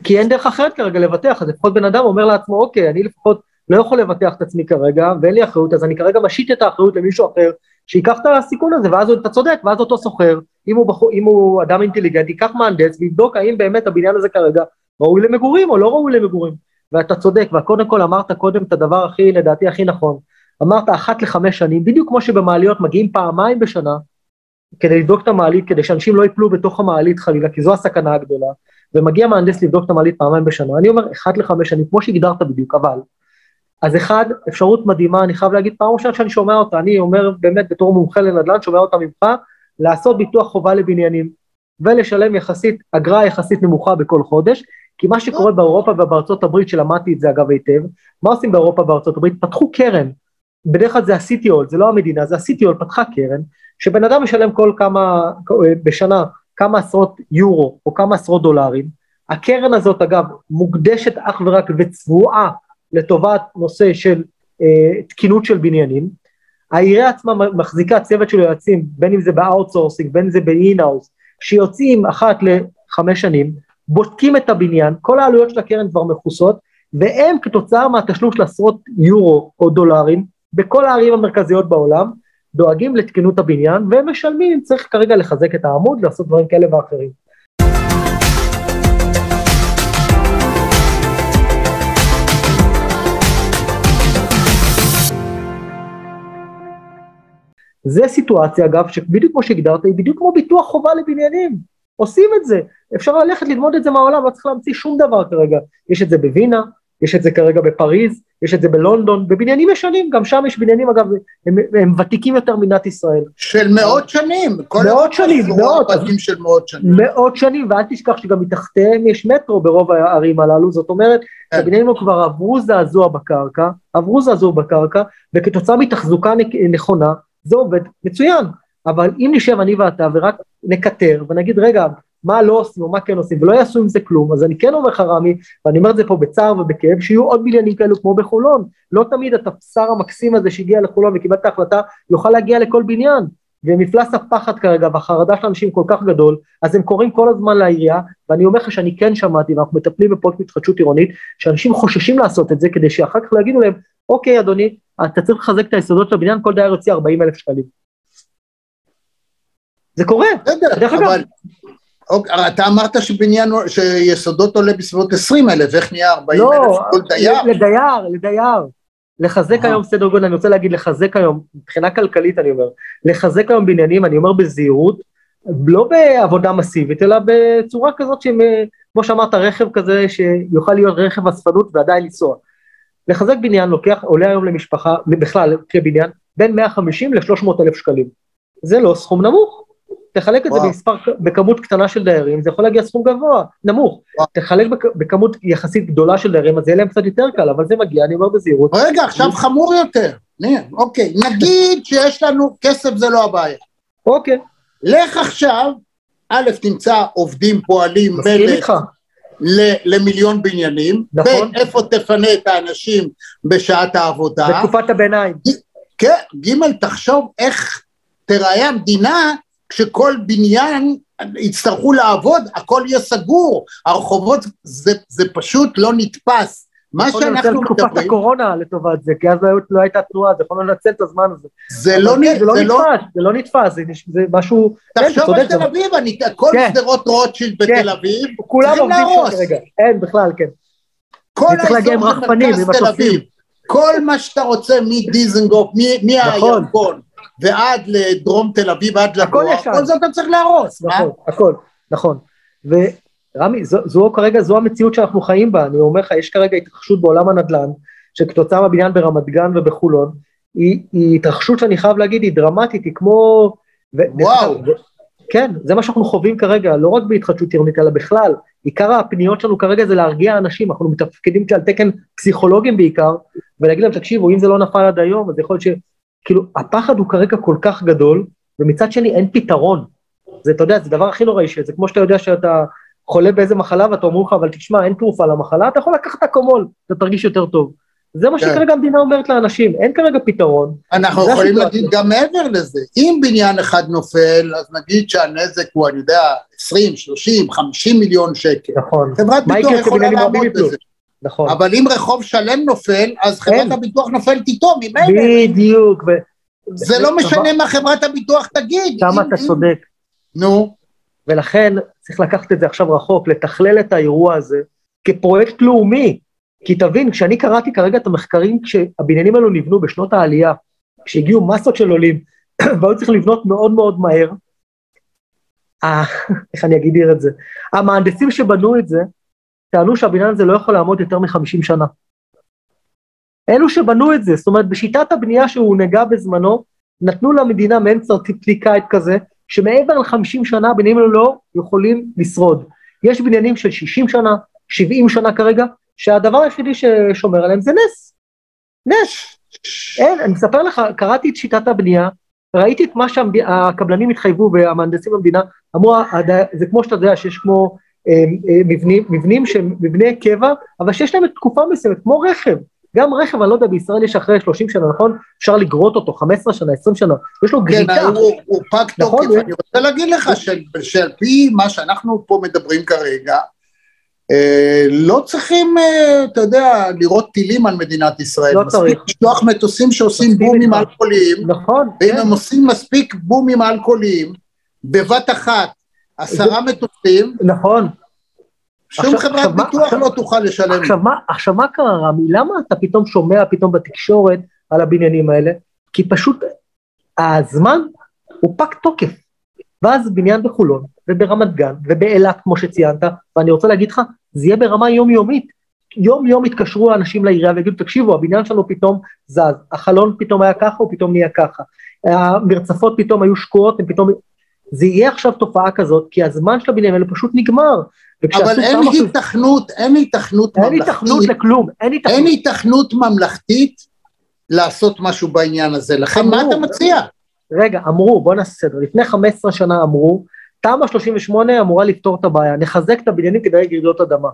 Speaker 2: כי אין דרך אחרת כרגע לבטח, אז לפחות בן אדם אומר לעצמו, אוקיי, אני לפחות לא יכול לבטח את עצמי כרגע, ואין לי אחריות, אז אני כרגע משית את האחריות למישהו אחר, שייקח את הסיכון הזה, ואז אתה צודק, ואז אותו סוחר, אם אם הוא אדם אינטליגנט, ייקח מהנדס ויבדוק האם באמת הבניין הזה כרגע ראוי למגורים או לא ראוי למגורים. ואתה צודק, וקודם כל אמרת קודם את הדבר הכי, לדעתי, הכי נכון. אמרת אחת לחמש שנים, בדיוק כמו שבמעליות מגיעים פעמיים בשנה, כדי לבדוק את המעלית, כדי שאנשים לא ייפלו בתוך המעלית חלילה, כי זו הסכנה הגדולה, ומגיע מהנדס לבדוק את המעלית פעמיים בשנה. אני אומר, אחת לחמש שנים, כמו שהגדרת בדיוק, אבל... אז אחד, אפשרות מדהימה, אני חייב להגיד, פעם ראשונה שאני שומע אותה, אני אומר באמת בתור מומחה לנדל"ן, שומע אותה ממך, לעשות ביטוח חובה לבניינים, ולשלם יחסית, אגרה יחסית נמוכה בכל חודש, כי מה שקורה באירופה ובארצות הברית, שלמדתי את זה אגב היטב, מה עושים באירופה ובארצות הברית? פתחו קרן, בדרך כלל זה ה-city, זה לא המדינה, זה ה-city, פתחה קרן, שבן אדם משלם כל כמה, בשנה, כמה עשרות יורו או כמה עשרות דולרים, הקרן הזאת אגב מוקדשת אך ורק וצבועה לטובת נושא של אה, תקינות של בניינים, העירייה עצמה מחזיקה צוות של יועצים, בין אם זה ב outsourcing, בין אם זה ב in-house, שיוצאים אחת לחמש שנים, בודקים את הבניין, כל העלויות של הקרן כבר מכוסות, והם כתוצאה מהתשלום של עשרות יורו או דולרים, בכל הערים המרכזיות בעולם, דואגים לתקינות הבניין, והם משלמים צריך כרגע לחזק את העמוד, לעשות דברים כאלה ואחרים. זה סיטואציה אגב שבדיוק כמו שהגדרת היא בדיוק כמו ביטוח חובה לבניינים. עושים את זה. אפשר ללכת ללמוד את זה מהעולם לא צריך להמציא שום דבר כרגע. יש את זה בווינה יש את זה כרגע בפריז יש את זה בלונדון בבניינים ישנים גם שם יש בניינים אגב הם, הם ותיקים יותר ממדינת ישראל
Speaker 1: של מאות שנים. כל
Speaker 2: מאות שנים, מאות.
Speaker 1: בתים של מאות שנים.
Speaker 2: מאות שנים ואל תשכח שגם מתחתיהם יש מטרו ברוב הערים הללו זאת אומרת
Speaker 1: כן.
Speaker 2: הבניינים האלו כבר עברו זעזוע בקרקע עברו זעזוע בקרקע וכתוצאה מתחזוקה נכונה זה עובד מצוין, אבל אם נשב אני ואתה ורק נקטר ונגיד רגע מה לא עושים או מה כן עושים ולא יעשו עם זה כלום, אז אני כן אומר לך רמי, ואני אומר את זה פה בצער ובכאב, שיהיו עוד בניינים כאלו כמו בחולון, לא תמיד התפסר המקסים הזה שהגיע לחולון וקיבל את ההחלטה יוכל להגיע לכל בניין, ומפלס הפחד כרגע והחרדה של אנשים כל כך גדול, אז הם קוראים כל הזמן לעירייה, ואני אומר לך שאני כן שמעתי, ואנחנו מטפלים בפרויקט התחדשות עירונית, שאנשים חוששים לעשות את זה כדי שאחר כך לא יגידו להם, אוקיי אדוני, אתה צריך לחזק את היסודות של הבניין, כל דייר יוציא 40 אלף שקלים. זה קורה, דרך אגב-
Speaker 1: אתה אמרת שבניין, שיסודות עולה בסביבות 20 אלף, איך נהיה 40 אלף
Speaker 2: לא,
Speaker 1: כל דייר?
Speaker 2: לדייר, לדייר. לחזק
Speaker 1: אהה.
Speaker 2: היום סדר גודל, אני רוצה להגיד לחזק היום, מבחינה כלכלית אני אומר, לחזק היום בניינים, אני אומר בזהירות, לא בעבודה מסיבית, אלא בצורה כזאת שכמו שאמרת, רכב כזה שיוכל להיות רכב אספנות ועדיין לנסוע. לחזק בניין לוקח, עולה היום למשפחה, בכלל כבניין, בין 150 ל-300 אלף שקלים. זה לא סכום נמוך. תחלק את וואו. זה במספר, בכמות קטנה של דיירים, זה יכול להגיע סכום גבוה, נמוך. וואו. תחלק בכ, בכמות יחסית גדולה של דיירים, אז יהיה להם קצת יותר קל, אבל זה מגיע, אני אומר בזהירות.
Speaker 1: רגע, עכשיו חמור יותר. אוקיי, נגיד שיש לנו, כסף זה לא הבעיה.
Speaker 2: אוקיי.
Speaker 1: לך עכשיו, א', תמצא עובדים, פועלים,
Speaker 2: מלך,
Speaker 1: למיליון בניינים, נכון. ב', איפה תפנה את האנשים בשעת העבודה.
Speaker 2: בתקופת הביניים.
Speaker 1: כן, ג', תחשוב איך תראה המדינה כשכל בניין יצטרכו לעבוד, הכל יהיה סגור, הרחובות זה, זה פשוט לא נתפס.
Speaker 2: מה שאנחנו מדברים... יכול לנצל תקופת הקורונה לטובת זה, כי אז לא, לא הייתה תנועה, זה יכול לנצל את הזמן הזה.
Speaker 1: זה לא,
Speaker 2: כן, זה לא נתפס, זה לא נתפס, זה משהו...
Speaker 1: תחשוב על תל אביב, כל כן. שדרות רוטשילד בתל כן. אביב,
Speaker 2: כולם עובדים שם כרגע, אין בכלל, כן.
Speaker 1: כל האזור זה מרכז תל אביב, כל מה שאתה רוצה מדיזנגוף, מהירקון, נכון. ועד לדרום תל אביב, עד לגור, כל זה אתה צריך להרוס.
Speaker 2: נכון, הכל, נכון. רמי, זו, זו כרגע, זו המציאות שאנחנו חיים בה, אני אומר לך, יש כרגע התרחשות בעולם הנדל"ן, שכתוצאה מהבניין ברמת גן ובחולון, היא, היא התרחשות שאני חייב להגיד, היא דרמטית, היא כמו...
Speaker 1: וואו. ו,
Speaker 2: כן, זה מה שאנחנו חווים כרגע, לא רק בהתחדשות עירונית, אלא בכלל. עיקר הפניות שלנו כרגע זה להרגיע אנשים, אנחנו מתפקדים כעל תקן פסיכולוגים בעיקר, ולהגיד להם, תקשיבו, אם זה לא נפל עד היום, אז יכול להיות. כאילו, הפחד הוא כרגע כל כך גדול, ומצד שני אין פתרון. זה, אתה יודע, זה הדבר הכי נוראי, שזה כמו שאתה יודע שאתה חולה באיזה מחלה ואתה אומר לך, אבל תשמע, אין תרופה למחלה, אתה יכול לקחת אקומול, אתה תרגיש יותר טוב. זה מה כן. שכרגע המדינה אומרת לאנשים, אין כרגע פתרון.
Speaker 1: אנחנו יכולים להגיד גם מעבר לזה, אם בניין אחד נופל, אז נגיד שהנזק הוא, אני יודע, 20, 30, 50 מיליון שקל.
Speaker 2: נכון.
Speaker 1: חברת ביטוח יכולה לעמוד בזה.
Speaker 2: נכון.
Speaker 1: אבל אם רחוב שלם נופל, אז חברת אין. הביטוח נופלת איתו ממילא.
Speaker 2: בדיוק. ו...
Speaker 1: זה לא משנה מה חברת הביטוח תגיד.
Speaker 2: כמה אתה צודק.
Speaker 1: נו.
Speaker 2: ולכן צריך לקחת את זה עכשיו רחוק, לתכלל את האירוע הזה כפרויקט לאומי. כי תבין, כשאני קראתי כרגע את המחקרים, כשהבניינים האלו נבנו בשנות העלייה, כשהגיעו מסות של עולים, והיו צריך לבנות מאוד מאוד מהר, אה, איך אני אגיד את זה, המהנדסים שבנו את זה, טענו שהבניין הזה לא יכול לעמוד יותר מחמישים שנה. אלו שבנו את זה, זאת אומרת בשיטת הבנייה שהונהגה בזמנו, נתנו למדינה מעין סרטיפיקט כזה, שמעבר ל-50 שנה הבניינים האלו לא יכולים לשרוד. יש בניינים של 60 שנה, 70 שנה כרגע, שהדבר היחידי ששומר עליהם זה נס. נס. אין, אני מספר לך, קראתי את שיטת הבנייה, ראיתי את מה שהקבלנים התחייבו והמהנדסים במדינה, אמרו, זה כמו שאתה יודע שיש כמו אה, אה, מבנים, מבנים שהם מבני קבע, אבל שיש להם תקופה מסוימת, כמו רכב. גם רכב, אני לא יודע, בישראל יש אחרי 30 שנה, נכון? אפשר לגרות אותו 15 שנה, 20 שנה, יש לו גריטה.
Speaker 1: כן, הוא, הוא פג נכון, תוקף, אני רוצה להגיד לך שעל פי מה שאנחנו פה מדברים כרגע, אה, לא צריכים, אה, אתה יודע, לראות טילים על מדינת ישראל.
Speaker 2: לא צריך.
Speaker 1: מספיק לשלוח מטוסים שעושים בומים אלכוהוליים.
Speaker 2: נכון.
Speaker 1: ואם כן. הם עושים מספיק בומים אלכוהוליים, בבת אחת, עשרה מטוסים.
Speaker 2: נכון.
Speaker 1: שום עכשיו, חברת עכשיו, ביטוח עכשיו, לא תוכל לשלם.
Speaker 2: עכשיו מה, עכשיו מה קרה רמי? למה אתה פתאום שומע פתאום בתקשורת על הבניינים האלה? כי פשוט הזמן הוא פג תוקף. ואז בניין בחולון, וברמת גן, ובאילת כמו שציינת, ואני רוצה להגיד לך, זה יהיה ברמה יומיומית. יום יום יתקשרו האנשים לעירייה ויגידו, תקשיבו, הבניין שלנו פתאום זז, החלון פתאום היה ככה, הוא פתאום נהיה ככה, המרצפות פתאום היו שקועות, הם פתאום... זה יהיה עכשיו תופעה כזאת, כי הזמן של הבניינים האלה פשוט נגמר.
Speaker 1: אבל אין היתכנות, אין היתכנות
Speaker 2: ממלכתית. אין היתכנות לכלום, אין היתכנות.
Speaker 1: אין היתכנות ממלכתית לעשות משהו בעניין הזה, לכן מה אתה מציע?
Speaker 2: רגע, אמרו, בוא נעשה סדר, לפני 15 שנה אמרו, תמ"א 38 אמורה לפתור את הבעיה, נחזק את הבניינים כדי רעידות אדמה.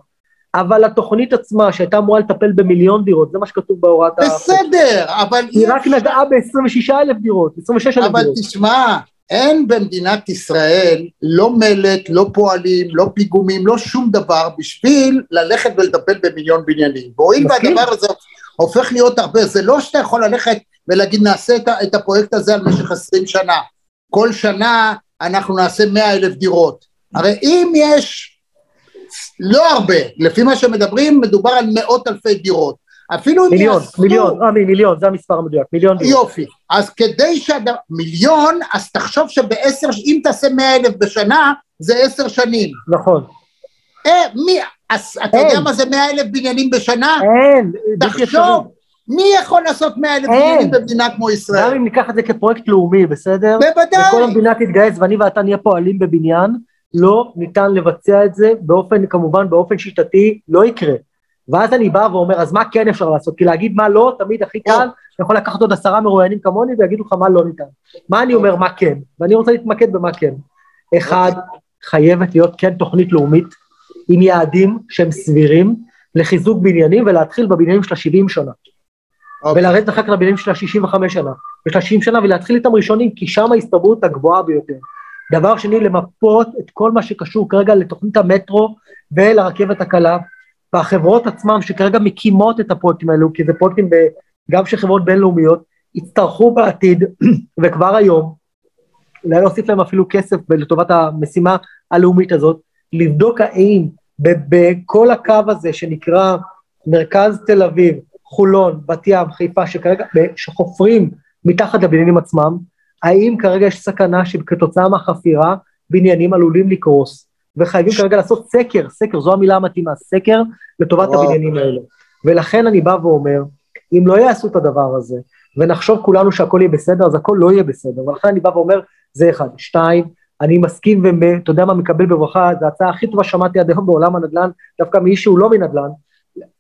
Speaker 2: אבל התוכנית עצמה, שהייתה אמורה לטפל במיליון דירות, זה מה שכתוב בהוראת
Speaker 1: ה... בסדר, אבל...
Speaker 2: היא רק נגעה ב-26 אלף דירות, 26 אלף דירות.
Speaker 1: אבל תשמע, אין במדינת ישראל לא מלט, לא פועלים, לא פיגומים, לא שום דבר בשביל ללכת ולטפל במיליון בניינים. והואיל והדבר הזה הופך להיות הרבה, זה לא שאתה יכול ללכת ולהגיד נעשה את הפרויקט הזה על משך עשרים שנה. כל שנה אנחנו נעשה מאה אלף דירות. הרי אם יש לא הרבה, לפי מה שמדברים מדובר על מאות אלפי דירות, אפילו אם
Speaker 2: מיליון,
Speaker 1: יעשו...
Speaker 2: מיליון, רמי, מיליון, זה המספר המדויק, מיליון דירות.
Speaker 1: יופי. אז כדי שהד... מיליון, אז תחשוב שבעשר, אם תעשה מאה אלף בשנה, זה עשר שנים.
Speaker 2: נכון.
Speaker 1: אה, מי, אז אתה. יודע מה זה מאה אלף בניינים בשנה?
Speaker 2: אין.
Speaker 1: תחשוב, מי יכול לעשות מאה אלף. בניינים במדינה כמו
Speaker 2: גם
Speaker 1: ישראל?
Speaker 2: אם ניקח את זה כפרויקט לאומי, בסדר?
Speaker 1: בוודאי.
Speaker 2: וכל המדינה תתגייס ואני ואתה נהיה פועלים בבניין, לא ניתן לבצע את זה באופן, כמובן באופן שיטתי, לא יקרה. ואז אני בא ואומר, אז מה כן אפשר לעשות? כי להגיד מה לא, תמיד הכי קל, אתה יכול לקחת עוד עשרה מרואיינים כמוני ויגידו לך מה לא ניתן. מה אני אומר, מה כן? ואני רוצה להתמקד במה כן. אחד, חייבת להיות כן תוכנית לאומית, עם יעדים שהם סבירים, לחיזוק בניינים ולהתחיל בבניינים של ה-70 שנה.
Speaker 1: אוקיי.
Speaker 2: ולרדת אחר כך לבניינים של ה-65 שנה, ו-30 שנה, ולהתחיל איתם ראשונים, כי שם ההסתברות הגבוהה ביותר. דבר שני, למפות את כל מה שקשור כרגע לתוכנית המטרו ולרכבת הקלה, והחברות עצמם שכרגע מקימות את הפרויקטים האלו, כי זה פרויקטים ב- גם של חברות בינלאומיות, יצטרכו בעתיד, וכבר היום, אולי להוסיף להם אפילו כסף לטובת המשימה הלאומית הזאת, לבדוק האם בכל הקו הזה שנקרא מרכז תל אביב, חולון, בת ים, חיפה, שכרגע, שחופרים מתחת לבניינים עצמם, האם כרגע יש סכנה שכתוצאה מהחפירה בניינים עלולים לקרוס, וחייבים כרגע לעשות סקר, סקר, זו המילה המתאימה, סקר לטובת
Speaker 1: וואו.
Speaker 2: הבניינים האלה. ולכן אני בא ואומר, אם לא יעשו את הדבר הזה, ונחשוב כולנו שהכל יהיה בסדר, אז הכל לא יהיה בסדר, ולכן אני בא ואומר, זה אחד. שתיים, אני מסכים ואתה יודע מה, מקבל בברכה, זו ההצעה הכי טובה שמעתי עד היום בעולם הנדל"ן, דווקא מאיש שהוא לא מנדל"ן.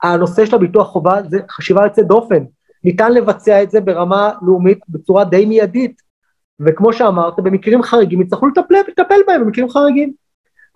Speaker 2: הנושא של הביטוח חובה זה חשיבה יוצאת דופן. ניתן לבצע את זה ברמה לאומית בצורה די מיידית. וכמו שאמרת, במקרים חריגים יצטרכו לטפל, לטפל בהם במקרים חריגים.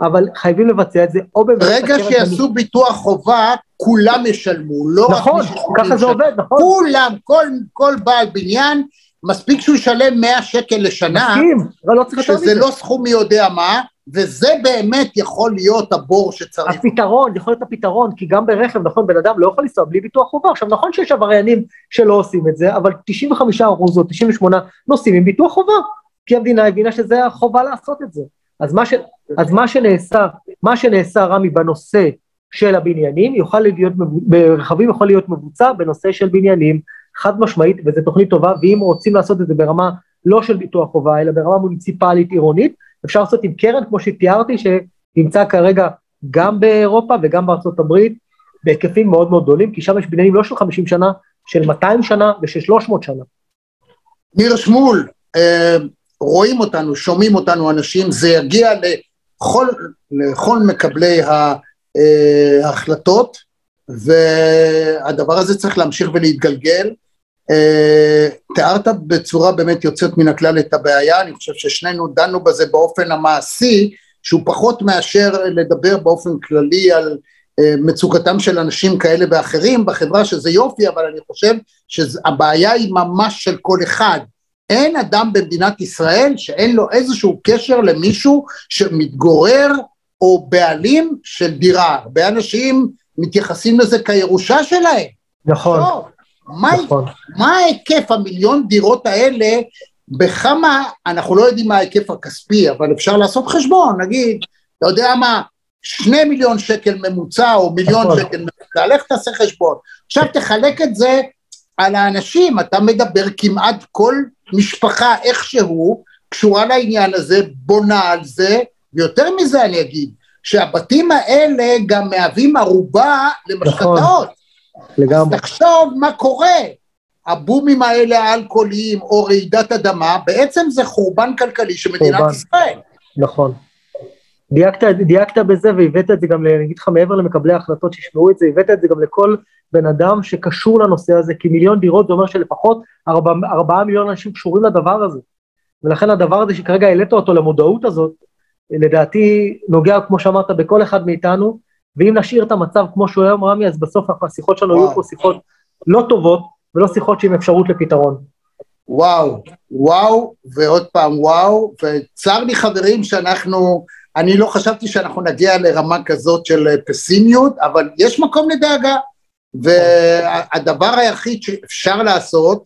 Speaker 2: אבל חייבים לבצע את זה או
Speaker 1: ברגע
Speaker 2: הקרן
Speaker 1: שיעשו ביטוח חובה, כולם ישלמו, לא רק
Speaker 2: נכון,
Speaker 1: מי שיכולים
Speaker 2: ככה זה. עובד, נכון.
Speaker 1: כולם, כל, כל בעל בניין, מספיק שהוא ישלם 100 שקל לשנה,
Speaker 2: מסכים, אבל לא צריך יותר
Speaker 1: שזה
Speaker 2: מזה.
Speaker 1: לא סכום מי יודע מה, וזה באמת יכול להיות הבור שצריך.
Speaker 2: הפתרון, יכול להיות הפתרון, כי גם ברכב, נכון, בן אדם לא יכול לנסוע בלי ביטוח חובה. עכשיו, נכון שיש עבריינים שלא עושים את זה, אבל 95 אחוז או 98 נוסעים עם ביטוח חובה, כי המדינה הבינה שזה החובה לעשות את זה. אז מה, ש, אז מה שנעשה, מה שנעשה רמי בנושא של הבניינים, יוכל להיות, ברכבים יכול להיות מבוצע בנושא של בניינים, חד משמעית, וזו תוכנית טובה, ואם רוצים לעשות את זה ברמה לא של ביטוח חובה, אלא ברמה מוניציפלית עירונית, אפשר לעשות עם קרן, כמו שתיארתי, שנמצא כרגע גם באירופה וגם בארצות הברית, בהיקפים מאוד מאוד גדולים, כי שם יש בניינים לא של 50 שנה, של 200 שנה ושל 300 שנה.
Speaker 1: ניר שמול, אה, רואים אותנו, שומעים אותנו אנשים, זה יגיע לכל, לכל מקבלי ה- אה, ההחלטות, והדבר הזה צריך להמשיך ולהתגלגל. אה, תיארת בצורה באמת יוצאת מן הכלל את הבעיה, אני חושב ששנינו דנו בזה באופן המעשי, שהוא פחות מאשר לדבר באופן כללי על אה, מצוקתם של אנשים כאלה ואחרים בחברה, שזה יופי, אבל אני חושב שהבעיה היא ממש של כל אחד. אין אדם במדינת ישראל שאין לו איזשהו קשר למישהו שמתגורר או בעלים של דירה. הרבה אנשים מתייחסים לזה כירושה שלהם.
Speaker 2: נכון,
Speaker 1: לא, מה,
Speaker 2: נכון.
Speaker 1: מה ההיקף המיליון דירות האלה, בכמה, אנחנו לא יודעים מה ההיקף הכספי, אבל אפשר לעשות חשבון, נגיד, אתה יודע מה, שני מיליון שקל ממוצע או מיליון
Speaker 2: נכון.
Speaker 1: שקל ממוצע, לך תעשה חשבון. עכשיו תחלק את זה על האנשים, אתה מדבר כמעט כל משפחה איכשהו קשורה לעניין הזה, בונה על זה, ויותר מזה אני אגיד, שהבתים האלה גם מהווים ערובה למשכנתאות.
Speaker 2: לגמרי.
Speaker 1: תחשוב מה קורה, הבומים האלה האלכוהוליים או רעידת אדמה, בעצם זה חורבן כלכלי של מדינת
Speaker 2: חורבן.
Speaker 1: ישראל.
Speaker 2: נכון. דייקת, דייקת בזה והבאת את זה גם, אני אגיד לך מעבר למקבלי ההחלטות שישמעו את זה, הבאת את זה גם לכל בן אדם שקשור לנושא הזה, כי מיליון דירות זה אומר שלפחות ארבע, ארבעה מיליון אנשים קשורים לדבר הזה. ולכן הדבר הזה שכרגע העלית אותו למודעות הזאת, לדעתי נוגע, כמו שאמרת, בכל אחד מאיתנו, ואם נשאיר את המצב כמו שהוא היום, רמי, אז בסוף השיחות שלנו
Speaker 1: וואו.
Speaker 2: יהיו פה שיחות לא טובות, ולא שיחות עם אפשרות לפתרון.
Speaker 1: וואו, וואו, ועוד פעם וואו, וצר לי חברים שאנחנו, אני לא חשבתי שאנחנו נגיע לרמה כזאת של אה, פסימיות, אבל יש מקום לדאגה, והדבר היחיד שאפשר לעשות,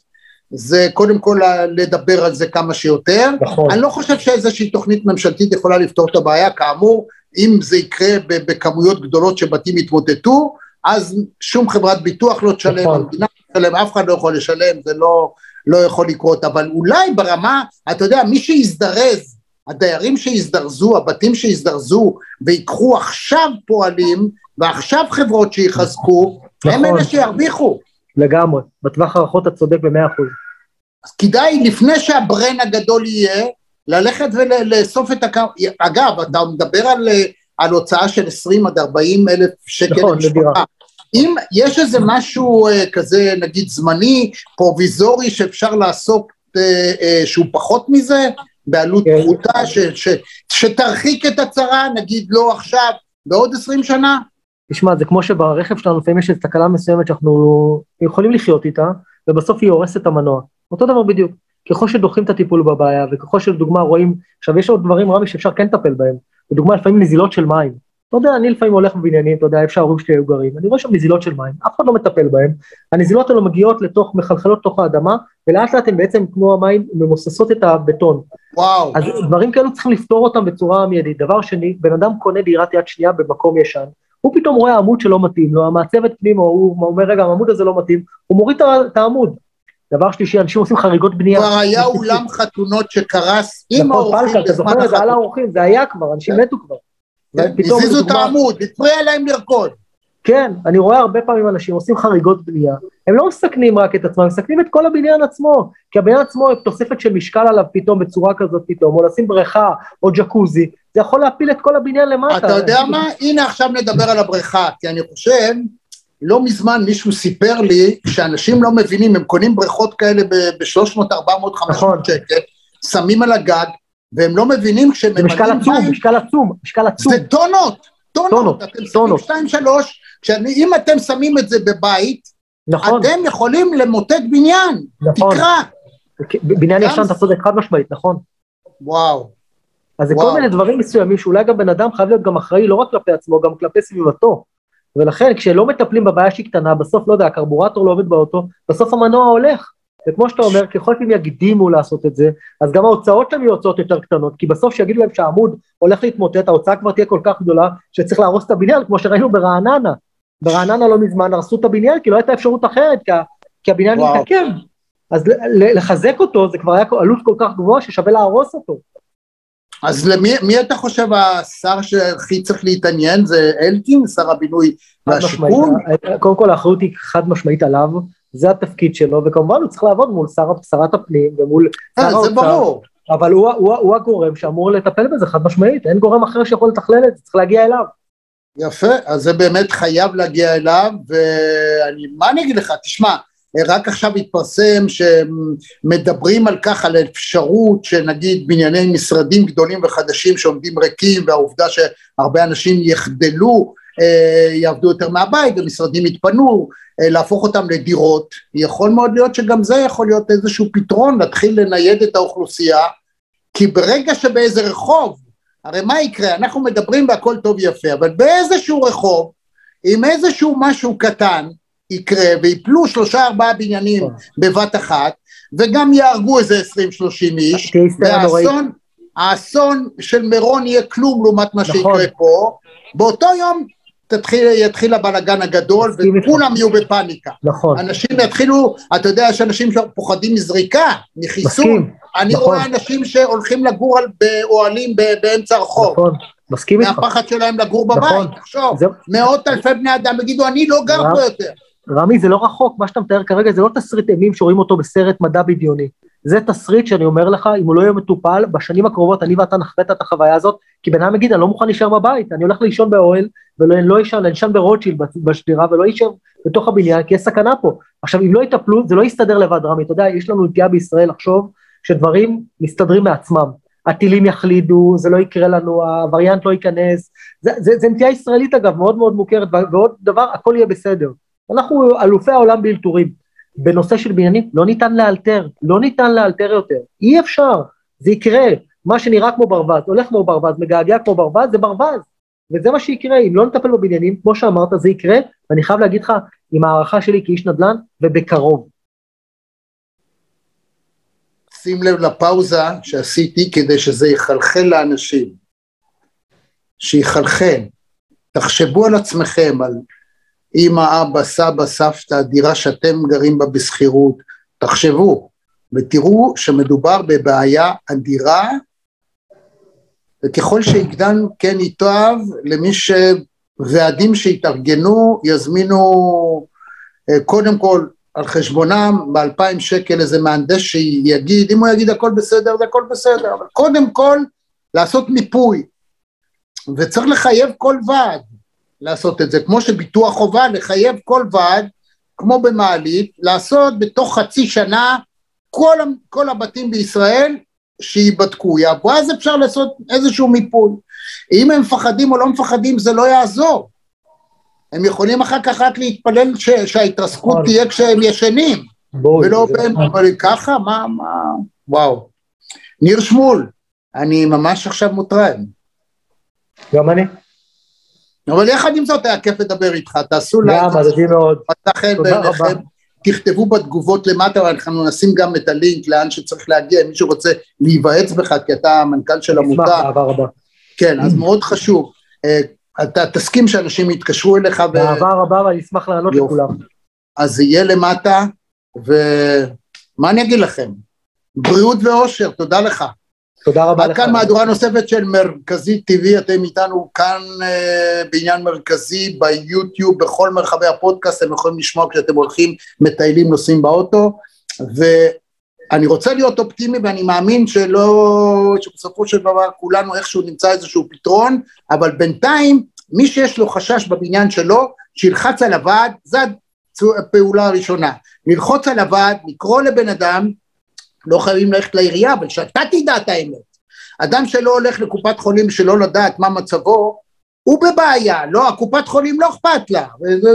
Speaker 1: זה קודם כל לדבר על זה כמה שיותר.
Speaker 2: נכון.
Speaker 1: אני לא חושב שאיזושהי תוכנית ממשלתית יכולה לפתור את הבעיה, כאמור, אם זה יקרה בכמויות גדולות שבתים יתמוטטו, אז שום חברת ביטוח לא תשלם,
Speaker 2: נכון.
Speaker 1: המדינה לא תשלם, אף אחד לא יכול לשלם, זה לא, לא יכול לקרות, אבל אולי ברמה, אתה יודע, מי שיזדרז, הדיירים שיזדרזו, הבתים שיזדרזו, ויקחו עכשיו פועלים, ועכשיו חברות שיחזקו, הם
Speaker 2: נכון.
Speaker 1: אלה שירוויחו.
Speaker 2: לגמרי. בטווח הרחוק אתה צודק במאה אחוז.
Speaker 1: אז כדאי, לפני שהברן הגדול יהיה, ללכת ולאסוף את הקו... אגב, אתה מדבר על, על הוצאה של 20 עד 40 אלף שקל
Speaker 2: נכון,
Speaker 1: למשפחה. אם יש איזה משהו אה, כזה, נגיד זמני, פרוביזורי, שאפשר לעשות אה, אה, שהוא פחות מזה, בעלות
Speaker 2: כן.
Speaker 1: פחותה, ש, ש, שתרחיק את הצרה, נגיד לא עכשיו, בעוד 20 שנה?
Speaker 2: תשמע, זה כמו שברכב שלנו לפעמים יש איזו תקלה מסוימת שאנחנו יכולים לחיות איתה, ובסוף היא הורסת את המנוע. אותו דבר בדיוק. ככל שדוחים את הטיפול בבעיה, וככל שלדוגמה רואים, עכשיו יש עוד דברים רבי שאפשר כן לטפל בהם. לדוגמה, לפעמים נזילות של מים. אתה יודע, אני לפעמים הולך בבניינים, אתה יודע, איפה שההורים שלי היו גרים, אני רואה שם נזילות של מים, אף אחד לא מטפל בהם. הנזילות האלו מגיעות לתוך, מחלחלות לתוך האדמה, ולאט לאט הן בעצם כמו המים ממוססות את הבטון.
Speaker 1: וואו,
Speaker 2: אז דברים כאלו צריכים לפתור אותם בצורה מיידית. דבר שני, בן אדם קונה דירת יד שנייה במקום ישן, הוא פתאום רואה עמוד שלא מתאים לו, המעצבת פנימה, הוא אומר רגע, העמוד הזה לא מתאים, הוא מוריד את העמוד. דבר שלישי, אנשים עושים חריגות בנייה.
Speaker 1: כבר היה אולם חתונות שקרס עם
Speaker 2: נכון,
Speaker 1: האורחים
Speaker 2: פלקה, אתה זוכר את זה על. האורחים, זה היה כבר, אנשים
Speaker 1: כן.
Speaker 2: מתו כבר. ופתאום,
Speaker 1: הזיזו את העמוד, הפריע להם לרקוד.
Speaker 2: כן, אני רואה הרבה פעמים אנשים עושים חריגות בנייה, הם לא מסכנים רק את עצמם, הם מסכנים את כל הבניין עצמו, כי הבניין עצמו, תוספת של משקל עליו פתאום בצורה כזאת פתאום, או לשים בריכה או ג'קוזי, זה יכול להפיל את כל הבניין למטה.
Speaker 1: אתה יודע מה? הנה עכשיו נדבר על הבריכה, כי אני חושב, לא מזמן מישהו סיפר לי שאנשים לא מבינים, הם קונים בריכות כאלה ב-300, 400, 500
Speaker 2: נכון.
Speaker 1: שקל, שמים על הגג, והם לא מבינים כשהם
Speaker 2: זה משקל
Speaker 1: ממלאים
Speaker 2: עצום,
Speaker 1: מים,
Speaker 2: משקל עצום, משקל עצום.
Speaker 1: זה טונות, טונות,
Speaker 2: טונות,
Speaker 1: אתם שמים
Speaker 2: טונות.
Speaker 1: שתיים שלוש, אם אתם שמים את זה בבית,
Speaker 2: נכון,
Speaker 1: אתם יכולים למוטט בניין,
Speaker 2: נכון.
Speaker 1: תקרא,
Speaker 2: בניין
Speaker 1: גם-
Speaker 2: ישן אתה צודק חד משמעית, נכון.
Speaker 1: וואו,
Speaker 2: אז זה. כל מיני דברים מסוימים שאולי גם בן אדם חייב להיות גם אחראי לא רק כלפי עצמו, גם כלפי סביבתו. ולכן כשלא מטפלים בבעיה שהיא קטנה, בסוף, לא יודע, הקרבורטור לא עובד באוטו, בסוף המנוע הולך. וכמו שאתה אומר, ככל שהם יקדימו לעשות את זה, אז גם ההוצאות שלהם יהיו הוצאות יותר קטנות, כי בסוף שיגידו להם שהעמוד הולך להתמוטט, ההוצאה כבר תהיה כל כך גדולה, שצריך להרוס את הבניין, כמו שראינו ברעננה. ברעננה לא מזמן הרסו את הבניין, כי לא הייתה אפשרות אחרת, כי, הבניין. התעכב. אז לחזק אותו, זה כבר היה עלות כל כך גבוהה ששווה להרוס אותו.
Speaker 1: אז למי מי אתה חושב השר שהכי צריך להתעניין, זה אלקין, שר הבינוי והשיכון?
Speaker 2: קודם כל האחריות היא חד משמעית עליו, זה התפקיד שלו, וכמובן הוא צריך לעבוד מול שר, שרת הפנים ומול שר
Speaker 1: אה, זה
Speaker 2: האוצר,
Speaker 1: ברור.
Speaker 2: אבל הוא, הוא, הוא הגורם שאמור לטפל בזה חד משמעית, אין גורם אחר שיכול לתכלל את זה, צריך להגיע אליו.
Speaker 1: יפה, אז זה באמת חייב להגיע אליו, ואני, מה אני אגיד לך, תשמע, רק עכשיו התפרסם שמדברים על כך, על האפשרות שנגיד בנייני משרדים גדולים וחדשים שעומדים ריקים, והעובדה שהרבה אנשים יחדלו, אה, יעבדו יותר מהבית, ומשרדים יתפנו, אה, להפוך אותם לדירות, יכול מאוד להיות שגם זה יכול להיות איזשהו פתרון, להתחיל לנייד את האוכלוסייה, כי ברגע שבאיזה רחוב הרי מה יקרה? אנחנו מדברים והכל טוב יפה, אבל באיזשהו רחוב, עם איזשהו משהו קטן יקרה, ויפלו שלושה ארבעה בניינים בבת אחת, וגם יהרגו איזה עשרים שלושים איש,
Speaker 2: נוראית.
Speaker 1: והאסון, האסון של מירון יהיה כלום לעומת מה
Speaker 2: נכון.
Speaker 1: שיקרה פה, באותו יום תתחיל, יתחיל הבלגן הגדול. וכולם יהיו בפאניקה.
Speaker 2: נכון,
Speaker 1: אנשים יתחילו, אתה יודע, יש אנשים שפוחדים מזריקה, מחיסון,
Speaker 2: מסכים,
Speaker 1: אני
Speaker 2: נכון.
Speaker 1: רואה אנשים שהולכים לגור על- באוהלים באמצע הרחוב,
Speaker 2: נכון, מסכים איתך.
Speaker 1: מהפחד שלהם לגור בבית,
Speaker 2: נכון.
Speaker 1: תחשוב,
Speaker 2: זה-
Speaker 1: מאות אלפי בני אדם יגידו, אני לא גר פה יותר.
Speaker 2: רמי, זה לא רחוק, מה שאתה מתאר כרגע זה לא תסריט אימים שרואים אותו בסרט מדע בדיוני. זה תסריט שאני אומר לך, אם הוא לא יהיה מטופל, בשנים הקרובות אני ואתה נחווה את החוויה הזאת, כי בן אדם יגיד, אני לא מוכן להישאר בבית, אני הולך לישון באוהל, ולא אני לא אשן, אני אשן ברוטשילד בשדרה, ולא אשאר בתוך הבניין, כי יש סכנה פה. עכשיו, אם לא יטפלו, זה לא יסתדר לבד, רמי, אתה יודע, יש לנו נטייה בישראל לחשוב שדברים מסתדרים מעצמם. הטילים יחלידו, זה לא יקרה לנו, הווריאנט לא ייכנס, זה, זה, זה נטייה ישראלית אגב, מאוד מאוד מוכרת, ועוד דבר, הכל יהיה בסדר. אנחנו אלופי העולם באלתורים. בנושא של בניינים לא ניתן לאלתר, לא ניתן לאלתר יותר, אי אפשר, זה יקרה, מה שנראה כמו ברווז, הולך כמו ברווז, מגעגע כמו ברווז, זה ברווז, וזה מה שיקרה, אם לא נטפל בבניינים, כמו שאמרת, זה יקרה, ואני חייב להגיד לך, עם הערכה שלי כאיש נדל"ן, ובקרוב.
Speaker 1: שים לב לפאוזה שעשיתי כדי שזה יחלחל לאנשים. שיחלחל. תחשבו על עצמכם, על אמא, אבא, סבא, סבתא, דירה שאתם גרים בה בשכירות, תחשבו ותראו שמדובר בבעיה אדירה. וככל שיגדל כן ייטב למי שוועדים שיתארגנו יזמינו אה, קודם כל על חשבונם באלפיים שקל איזה מהנדס שיגיד, אם הוא יגיד הכל בסדר זה הכל בסדר, אבל קודם כל לעשות מיפוי. וצריך לחייב כל ועד לעשות את זה, כמו שביטוח חובה לחייב כל ועד כמו במעלית, לעשות בתוך חצי שנה כל, כל הבתים בישראל שייבדקו, יעברו, אז אפשר לעשות איזשהו מיפוי. אם הם מפחדים או לא מפחדים זה לא יעזור. הם יכולים אחר כך רק להתפלל ש, שההתרסקות נכון. תהיה כשהם ישנים, ולא בהם, אבל ככה, מה, מה, וואו. ניר שמול, אני ממש עכשיו מוטרד.
Speaker 2: גם אני.
Speaker 1: אבל יחד עם זאת היה כיף לדבר איתך, תעשו
Speaker 2: לייק. מאוד.
Speaker 1: תודה רבה. תכתבו בתגובות למטה, ואנחנו נשים גם את הלינק לאן שצריך להגיע, אם מישהו רוצה להיוועץ בך, כי אתה המנכ"ל של עמותה. נשמח,
Speaker 2: באהבה רבה.
Speaker 1: כן, אז מאוד חשוב. אה, אתה תסכים שאנשים יתקשרו אליך.
Speaker 2: באהבה רבה, ואני אשמח לענות לכולם.
Speaker 1: אז יהיה למטה, ומה אני אגיד לכם? בריאות ואושר, תודה לך.
Speaker 2: תודה רבה לך.
Speaker 1: עד כאן מהדורה נוספת של מרכזי TV, אתם איתנו כאן uh, בעניין מרכזי, ביוטיוב, בכל מרחבי הפודקאסט, אתם יכולים לשמוע כשאתם הולכים, מטיילים, נוסעים באוטו, ואני רוצה להיות אופטימי ואני מאמין שלא, שבסופו של דבר כולנו איכשהו נמצא איזשהו פתרון, אבל בינתיים מי שיש לו חשש בבניין שלו, שילחץ על הוועד, זו הפעולה הראשונה. ללחוץ על הוועד, לקרוא לבן אדם, לא חייבים ללכת לעירייה, אבל שאתה תדע את האמת. אדם שלא הולך לקופת חולים שלא לדעת מה מצבו, הוא בבעיה, לא, הקופת חולים לא אכפת לה,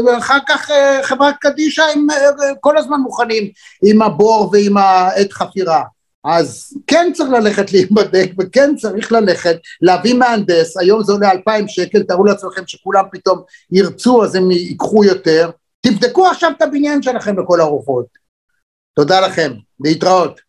Speaker 1: ואחר כך אה, חברת קדישא הם אה, כל הזמן מוכנים עם הבור ועם העת חפירה. אז כן צריך ללכת להיבדק וכן צריך ללכת להביא מהנדס, היום זה עולה אלפיים שקל, תארו לעצמכם שכולם פתאום ירצו אז הם ייקחו יותר, תבדקו עכשיו את הבניין שלכם בכל הרופאות. תודה לכם, להתראות.